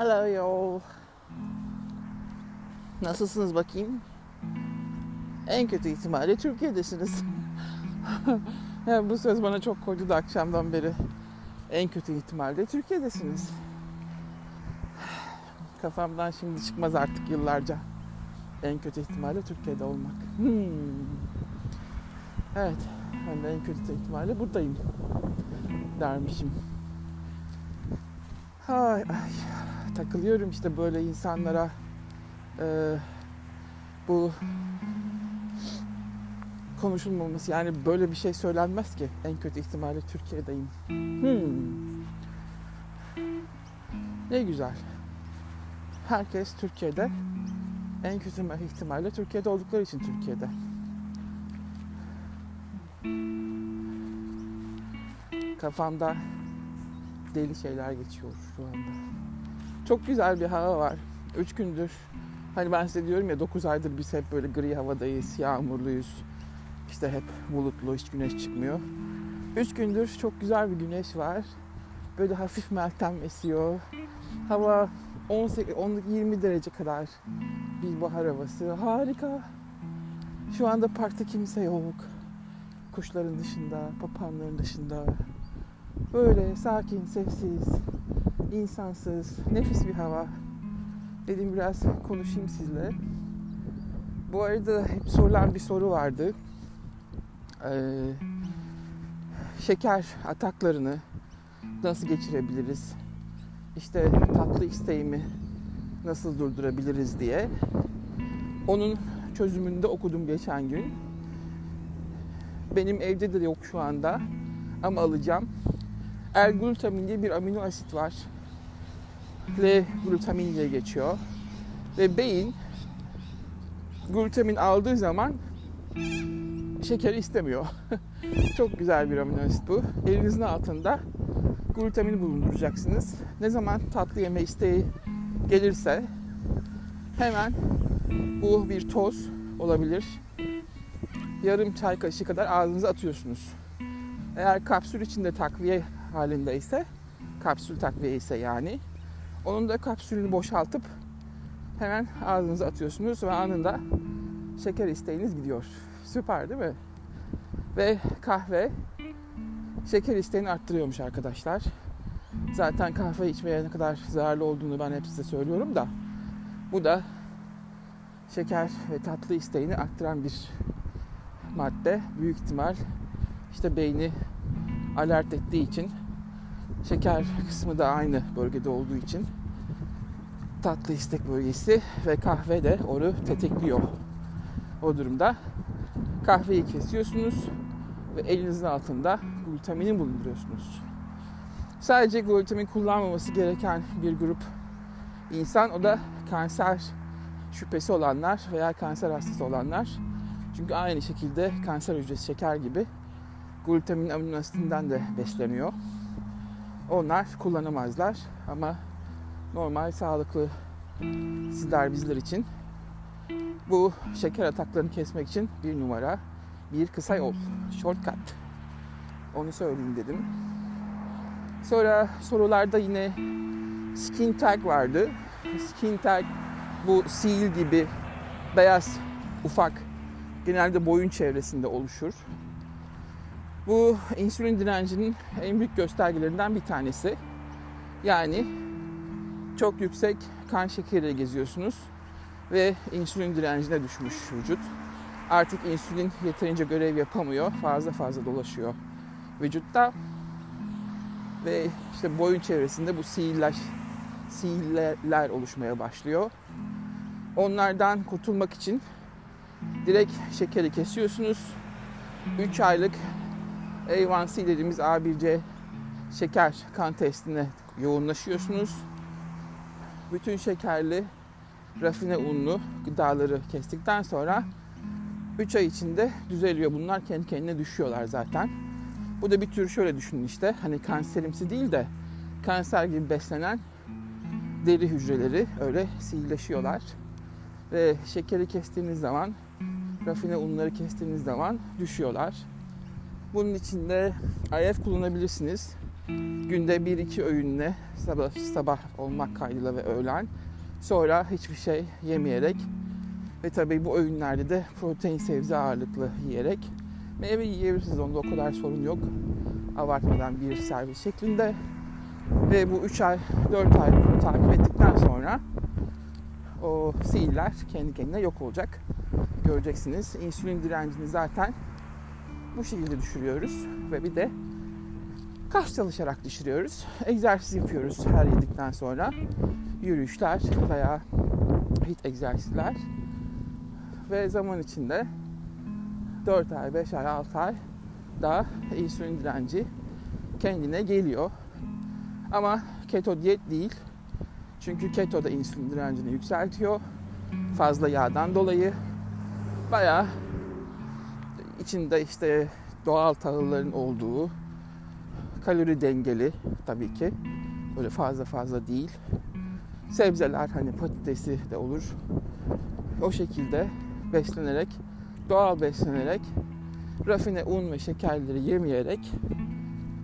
Hello y'all. Nasılsınız bakayım? En kötü ihtimalle Türkiye'desiniz. yani bu söz bana çok koydu da akşamdan beri. En kötü ihtimalle Türkiye'desiniz. Kafamdan şimdi çıkmaz artık yıllarca. En kötü ihtimalle Türkiye'de olmak. Hmm. Evet, ben de en kötü ihtimalle buradayım dermişim. Ay, ay. Takılıyorum işte böyle insanlara. Ee, bu konuşulmaması yani böyle bir şey söylenmez ki. En kötü ihtimalle Türkiye'deyim. Hmm. Ne güzel. Herkes Türkiye'de. En kötü ihtimalle Türkiye'de oldukları için Türkiye'de. Kafamda deli şeyler geçiyor şu anda. Çok güzel bir hava var. Üç gündür hani ben size diyorum ya 9 aydır biz hep böyle gri havadayız, yağmurluyuz. İşte hep bulutlu, hiç güneş çıkmıyor. Üç gündür çok güzel bir güneş var. Böyle hafif meltem esiyor. Hava 18, 20 derece kadar bir bahar havası. Harika. Şu anda parkta kimse yok. Kuşların dışında, papağanların dışında. Böyle sakin, sessiz, insansız, nefis bir hava. Dedim biraz konuşayım sizle. Bu arada hep sorulan bir soru vardı. Ee, şeker ataklarını nasıl geçirebiliriz? İşte tatlı isteğimi nasıl durdurabiliriz diye. Onun çözümünü de okudum geçen gün. Benim evde de yok şu anda ama alacağım. L-glutamin diye bir amino asit var. L-glutamin diye geçiyor. Ve beyin glutamin aldığı zaman şekeri istemiyor. Çok güzel bir amino asit bu. Elinizin altında glutamin bulunduracaksınız. Ne zaman tatlı yeme isteği gelirse hemen bu bir toz olabilir. Yarım çay kaşığı kadar ağzınıza atıyorsunuz. Eğer kapsül içinde takviye halinde ise kapsül takviye ise yani onun da kapsülünü boşaltıp hemen ağzınıza atıyorsunuz ve anında şeker isteğiniz gidiyor. Süper değil mi? Ve kahve şeker isteğini arttırıyormuş arkadaşlar. Zaten kahve içmeye ne kadar zararlı olduğunu ben hep size söylüyorum da bu da şeker ve tatlı isteğini arttıran bir madde. Büyük ihtimal işte beyni alert ettiği için şeker kısmı da aynı bölgede olduğu için tatlı istek bölgesi ve kahve de onu tetikliyor. O durumda kahveyi kesiyorsunuz ve elinizin altında glutamini bulunduruyorsunuz. Sadece glutamin kullanmaması gereken bir grup insan o da kanser şüphesi olanlar veya kanser hastası olanlar. Çünkü aynı şekilde kanser hücresi şeker gibi glutamin amino de besleniyor. Onlar kullanamazlar ama normal sağlıklı sizler bizler için bu şeker ataklarını kesmek için bir numara bir kısa yol shortcut onu söyleyeyim dedim. Sonra sorularda yine skin tag vardı. Skin tag bu seal gibi beyaz ufak genelde boyun çevresinde oluşur. Bu insülin direncinin en büyük göstergelerinden bir tanesi. Yani çok yüksek kan şekeriyle geziyorsunuz ve insülin direncine düşmüş vücut. Artık insülin yeterince görev yapamıyor. Fazla fazla dolaşıyor vücutta. Ve işte boyun çevresinde bu sihirler, sihirler oluşmaya başlıyor. Onlardan kurtulmak için direkt şekeri kesiyorsunuz. 3 aylık A1C dediğimiz A1C şeker kan testine yoğunlaşıyorsunuz. Bütün şekerli, rafine unlu gıdaları kestikten sonra 3 ay içinde düzeliyor. Bunlar kendi kendine düşüyorlar zaten. Bu da bir tür şöyle düşünün işte. Hani kanserimsi değil de kanser gibi beslenen deri hücreleri öyle sihirleşiyorlar. Ve şekeri kestiğiniz zaman, rafine unları kestiğiniz zaman düşüyorlar. Bunun için de IF kullanabilirsiniz. günde bir iki öğünle sabah, sabah olmak kaydıyla ve öğlen. Sonra hiçbir şey yemeyerek ve tabii bu öğünlerde de protein sebze ağırlıklı yiyerek meyve yiyebilirsiniz. Onda o kadar sorun yok. Abartmadan bir servis şeklinde. Ve bu 3 ay 4 ay takip ettikten sonra o sihirler kendi kendine yok olacak. Göreceksiniz. İnsülin direncini zaten bu şekilde düşürüyoruz ve bir de kas çalışarak düşürüyoruz. Egzersiz yapıyoruz her yedikten sonra. Yürüyüşler veya hit egzersizler. Ve zaman içinde 4 ay, 5 ay, 6 ay daha insülin direnci kendine geliyor. Ama keto diyet değil. Çünkü keto da insülin direncini yükseltiyor. Fazla yağdan dolayı bayağı içinde işte doğal tahılların olduğu kalori dengeli tabii ki. Böyle fazla fazla değil. Sebzeler hani patatesi de olur. O şekilde beslenerek, doğal beslenerek, rafine un ve şekerleri yemeyerek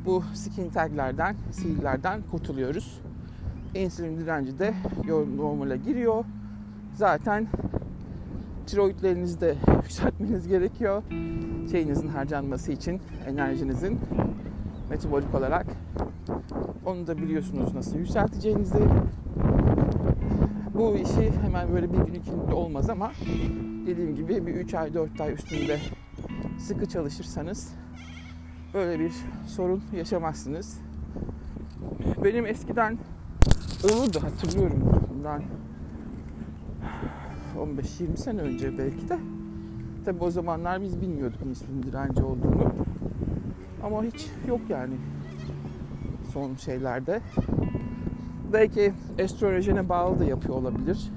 bu skin taglerden, sihirlerden kurtuluyoruz. İnsülin direnci de normale giriyor. Zaten tiroidlerinizi de yükseltmeniz gerekiyor. Şeyinizin harcanması için, enerjinizin metabolik olarak. Onu da biliyorsunuz nasıl yükselteceğinizi. Bu işi hemen böyle bir gün iki günde olmaz ama dediğim gibi bir 3 ay 4 ay üstünde sıkı çalışırsanız böyle bir sorun yaşamazsınız. Benim eskiden olurdu hatırlıyorum bundan 15-20 sene önce belki de. Tabi o zamanlar biz bilmiyorduk insülin direnci olduğunu. Ama hiç yok yani son şeylerde. Belki estrojene bağlı da yapıyor olabilir.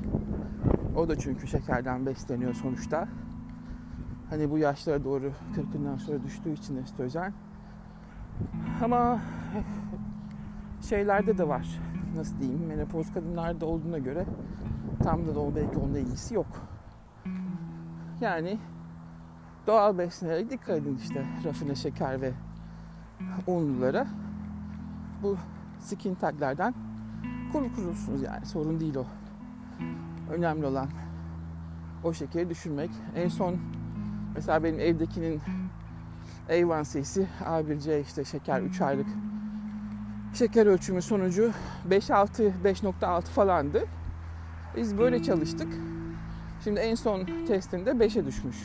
O da çünkü şekerden besleniyor sonuçta. Hani bu yaşlara doğru 40'ından sonra düştüğü için estrojen. Ama şeylerde de var. Nasıl diyeyim? Menopoz kadınlarda olduğuna göre tam da, o belki onunla ilgisi yok. Yani doğal beslenerek dikkat edin işte rafine şeker ve unlulara bu skin taglerden kurtulursunuz yani sorun değil o. Önemli olan o şekeri düşürmek. En son mesela benim evdekinin A1C'si A1C işte şeker 3 aylık şeker ölçümü sonucu 5-6 5.6 falandı. Biz böyle çalıştık. Şimdi en son testinde 5'e düşmüş.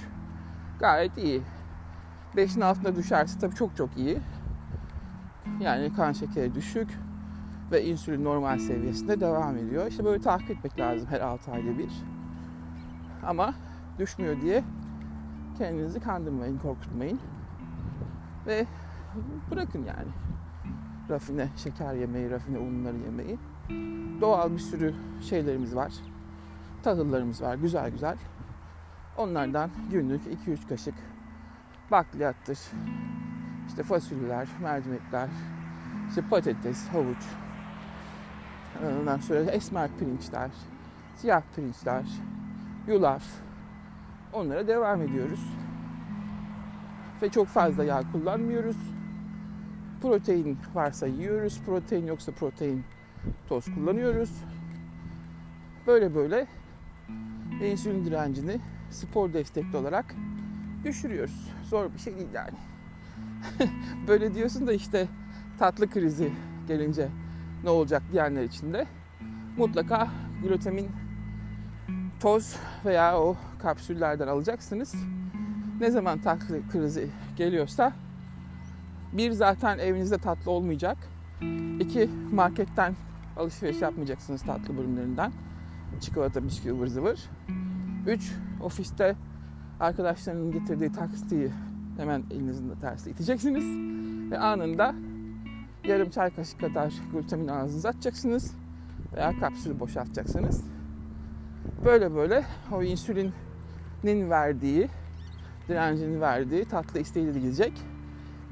Gayet iyi. 5'in altına düşerse tabii çok çok iyi. Yani kan şekeri düşük ve insülin normal seviyesinde devam ediyor. İşte böyle takip etmek lazım her 6 ayda bir. Ama düşmüyor diye kendinizi kandırmayın, korkutmayın. Ve bırakın yani. Rafine şeker yemeyi, rafine unları yemeyi. Doğal bir sürü şeylerimiz var. Tahıllarımız var güzel güzel. Onlardan günlük 2-3 kaşık bakliyattır, işte fasulyeler, mercimekler, işte patates, havuç, ondan sonra esmer pirinçler, siyah pirinçler, yulaf, onlara devam ediyoruz. Ve çok fazla yağ kullanmıyoruz. Protein varsa yiyoruz, protein yoksa protein toz kullanıyoruz. Böyle böyle insülin direncini spor destekli olarak düşürüyoruz. Zor bir şey değil yani. Böyle diyorsun da işte tatlı krizi gelince ne olacak diyenler için de mutlaka glutamin toz veya o kapsüllerden alacaksınız. Ne zaman tatlı krizi geliyorsa bir zaten evinizde tatlı olmayacak. İki marketten alışveriş yapmayacaksınız tatlı ürünlerinden. Çikolata, bisküvi, ıvır zıvır. Üç ofiste arkadaşlarının getirdiği taksiyi hemen elinizin de tersi iteceksiniz. Ve anında yarım çay kaşığı kadar glutamin ağzınıza atacaksınız. Veya kapsülü boşaltacaksınız. Böyle böyle o insülinin verdiği, direncinin verdiği tatlı isteği de gidecek.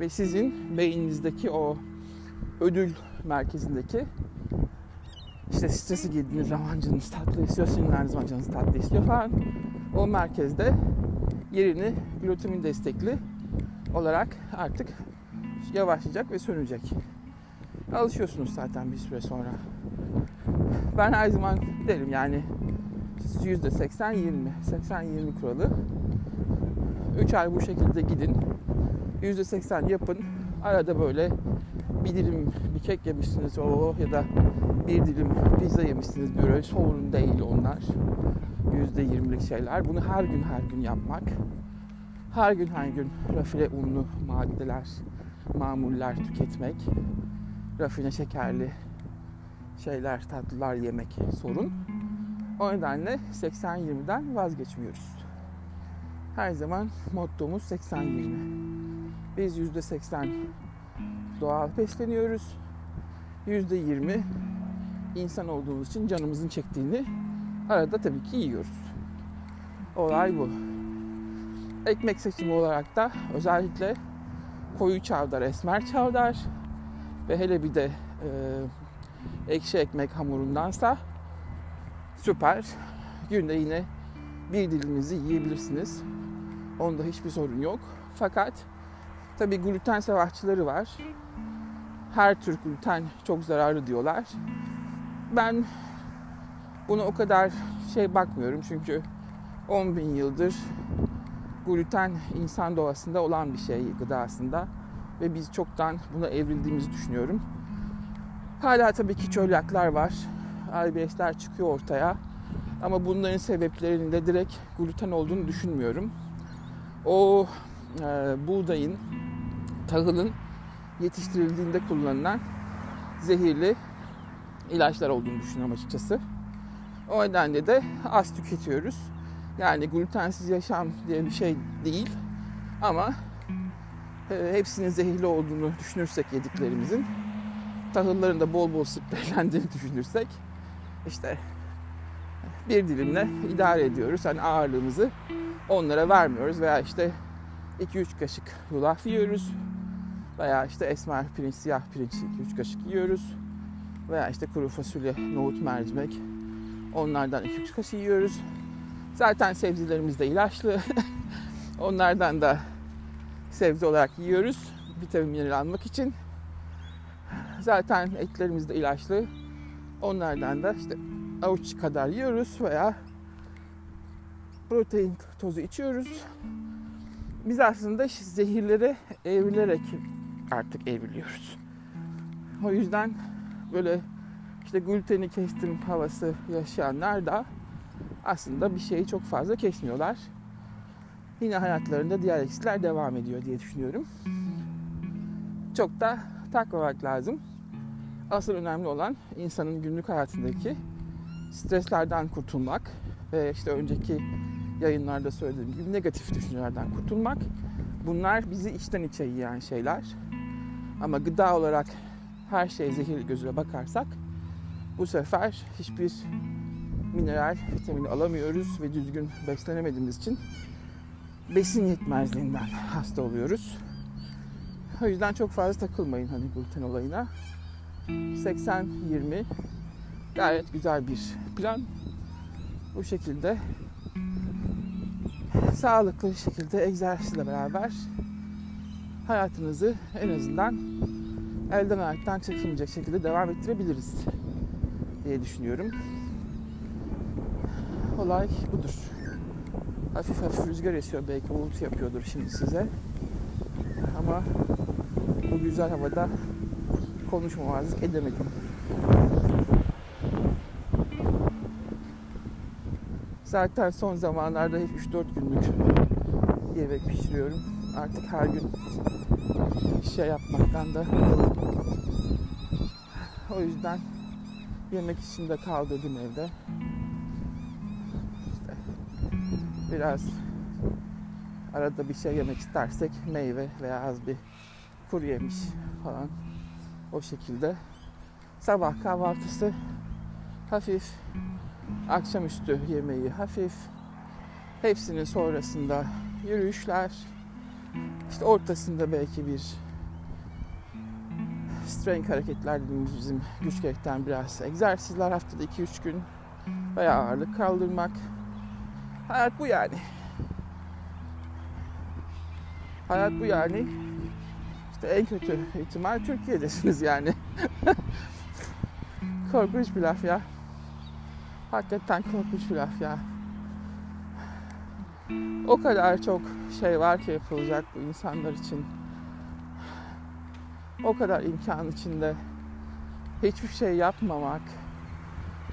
Ve sizin beyninizdeki o ödül merkezindeki işte stresi girdiğiniz zaman canınız tatlı istiyor, sinirlendiğiniz zaman canınız tatlı istiyor falan. O merkezde yerini glutamin destekli olarak artık yavaşlayacak ve sönecek. alışıyorsunuz zaten bir süre sonra. Ben her zaman derim yani yüzde 80 20 80 20 kuralı 3 ay bu şekilde gidin yüzde 80 yapın arada böyle bir dilim bir kek yemişsiniz o ya da bir dilim pizza yemişsiniz böyle sorun değil onlar yüzde 20'lik şeyler bunu her gün her gün yapmak her gün her gün rafine unlu maddeler mamuller tüketmek rafine şekerli şeyler, tatlılar yemek sorun. O nedenle 80-20'den vazgeçmiyoruz. Her zaman mottomuz 80-20. Biz %80 doğal besleniyoruz. %20 insan olduğumuz için canımızın çektiğini arada tabii ki yiyoruz. Olay bu. Ekmek seçimi olarak da özellikle koyu çavdar, esmer çavdar ve hele bir de e, ekşi ekmek hamurundansa süper. Günde yine bir dilimizi yiyebilirsiniz. Onda hiçbir sorun yok. Fakat tabi gluten savaşçıları var. Her tür gluten çok zararlı diyorlar. Ben buna o kadar şey bakmıyorum çünkü 10 bin yıldır gluten insan doğasında olan bir şey gıdasında ve biz çoktan buna evrildiğimizi düşünüyorum. Hala tabii ki çölyaklar var. IBS'ler çıkıyor ortaya. Ama bunların sebeplerinin de direkt gluten olduğunu düşünmüyorum. O e, buğdayın, tahılın yetiştirildiğinde kullanılan zehirli ilaçlar olduğunu düşünüyorum açıkçası. O nedenle de az tüketiyoruz. Yani glutensiz yaşam diye bir şey değil. Ama e, hepsinin zehirli olduğunu düşünürsek yediklerimizin tahılların da bol bol spreylendiğini düşünürsek işte bir dilimle idare ediyoruz. Hani ağırlığımızı onlara vermiyoruz veya işte 2-3 kaşık yulaf yiyoruz. Veya işte esmer pirinç, siyah pirinç 2-3 kaşık yiyoruz. Veya işte kuru fasulye, nohut, mercimek onlardan 2-3 kaşık yiyoruz. Zaten sebzelerimiz de ilaçlı. Onlardan da sebze olarak yiyoruz. Vitamin mineral almak için. Zaten etlerimiz de ilaçlı. Onlardan da işte avuç kadar yiyoruz veya protein tozu içiyoruz. Biz aslında zehirlere evrilerek artık evriliyoruz. O yüzden böyle işte gluteni kestim havası yaşayanlar da aslında bir şeyi çok fazla kesmiyorlar. Yine hayatlarında diğer eksiler devam ediyor diye düşünüyorum. Çok da takmamak lazım. Asıl önemli olan insanın günlük hayatındaki streslerden kurtulmak ve işte önceki yayınlarda söylediğim gibi negatif düşüncelerden kurtulmak. Bunlar bizi içten içe yiyen şeyler. Ama gıda olarak her şey zehirli gözüyle bakarsak bu sefer hiçbir mineral, vitamini alamıyoruz ve düzgün beslenemediğimiz için besin yetmezliğinden hasta oluyoruz. O yüzden çok fazla takılmayın hani gluten olayına. 80-20 gayet güzel bir plan. Bu şekilde sağlıklı şekilde egzersizle beraber hayatınızı en azından elden ayaktan çekilmeyecek şekilde devam ettirebiliriz diye düşünüyorum. Olay budur. Hafif hafif rüzgar esiyor belki uğultu yapıyordur şimdi size. Ama bu güzel havada konuşmamazlık edemedim. Zaten son zamanlarda hep 3-4 günlük yemek pişiriyorum. Artık her gün şey yapmaktan da o yüzden yemek içinde kaldırdım evde. İşte biraz arada bir şey yemek istersek meyve veya az bir kuru yemiş falan o şekilde. Sabah kahvaltısı hafif, akşamüstü yemeği hafif. Hepsinin sonrasında yürüyüşler. İşte ortasında belki bir strength hareketler dediğimiz bizim güç gerektiren biraz egzersizler haftada 2-3 gün veya ağırlık kaldırmak. Hayat bu yani. Hayat bu yani İşte en kötü ihtimal Türkiye'desiniz yani. korkunç bir laf ya. Hakikaten korkunç bir laf ya. O kadar çok şey var ki yapılacak bu insanlar için. O kadar imkan içinde hiçbir şey yapmamak,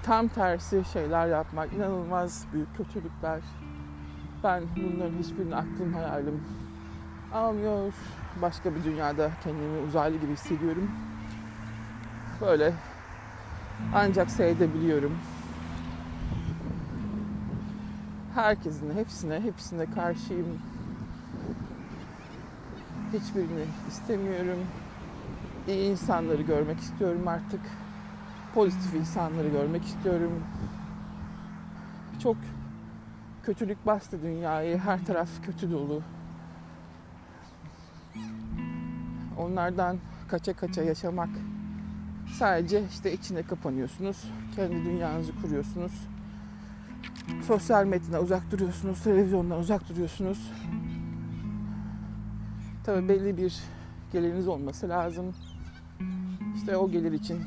tam tersi şeyler yapmak, inanılmaz büyük kötülükler. Ben bunların hiçbirini aklım hayalim almıyor. Başka bir dünyada kendimi uzaylı gibi hissediyorum. Böyle ancak seyredebiliyorum. Herkesin, hepsine, hepsine karşıyım. Hiçbirini istemiyorum. İyi insanları görmek istiyorum artık. Pozitif insanları görmek istiyorum. Çok kötülük bastı dünyayı. Her taraf kötü dolu. Onlardan kaça kaça yaşamak sadece işte içine kapanıyorsunuz. Kendi dünyanızı kuruyorsunuz. Sosyal medyadan uzak duruyorsunuz, televizyondan uzak duruyorsunuz. Tabii belli bir geliriniz olması lazım. İşte o gelir için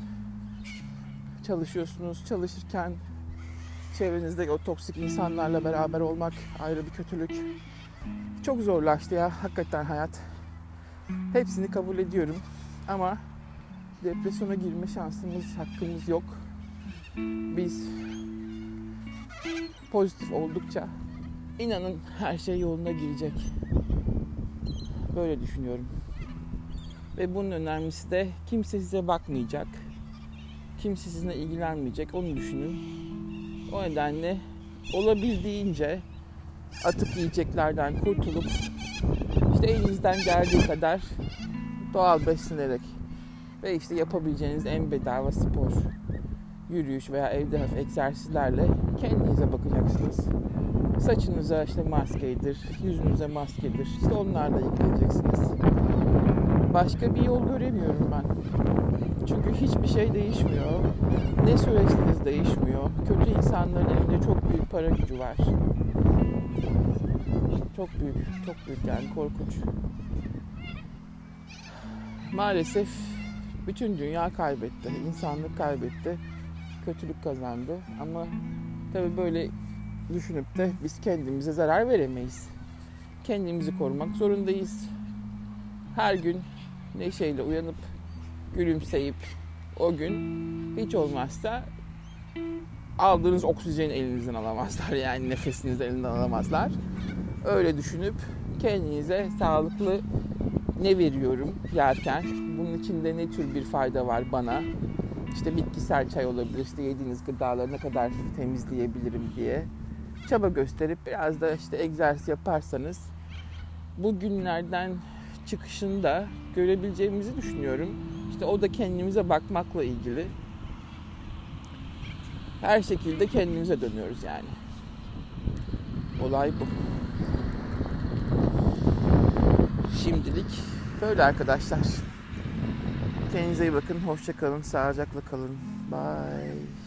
çalışıyorsunuz. Çalışırken çevrenizde o toksik insanlarla beraber olmak ayrı bir kötülük. Çok zorlaştı ya hakikaten hayat. Hepsini kabul ediyorum ama depresyona girme şansımız, hakkımız yok. Biz pozitif oldukça inanın her şey yoluna girecek. Böyle düşünüyorum. Ve bunun önemlisi de kimse size bakmayacak. Kimse sizinle ilgilenmeyecek. Onu düşünün. O nedenle olabildiğince atık yiyeceklerden kurtulup işte elinizden geldiği kadar doğal beslenerek ve işte yapabileceğiniz en bedava spor, yürüyüş veya evde hafif egzersizlerle kendinize bakacaksınız. Saçınıza işte maskedir, yüzünüze maskedir. İşte onlarla ilgileneceksiniz. Başka bir yol göremiyorum ben. Çünkü hiçbir şey değişmiyor. Ne söyleseniz değişmiyor. Kötü insanların elinde çok büyük para gücü var. Çok büyük, çok büyük yani korkunç. Maalesef bütün dünya kaybetti. insanlık kaybetti. Kötülük kazandı. Ama tabii böyle düşünüp de biz kendimize zarar veremeyiz. Kendimizi korumak zorundayız. Her gün neşeyle uyanıp gülümseyip o gün hiç olmazsa aldığınız oksijeni elinizden alamazlar. Yani nefesinizi elinden alamazlar. Öyle düşünüp kendinize sağlıklı ne veriyorum yerken, bunun içinde ne tür bir fayda var bana, işte bitkisel çay olabilir, işte yediğiniz gıdaları ne kadar temizleyebilirim diye çaba gösterip biraz da işte egzersiz yaparsanız bu günlerden çıkışında görebileceğimizi düşünüyorum. İşte o da kendimize bakmakla ilgili. Her şekilde kendimize dönüyoruz yani. Olay bu. Şimdilik böyle arkadaşlar. Kendinize iyi bakın. Hoşça kalın. Sağlıcakla kalın. Bye.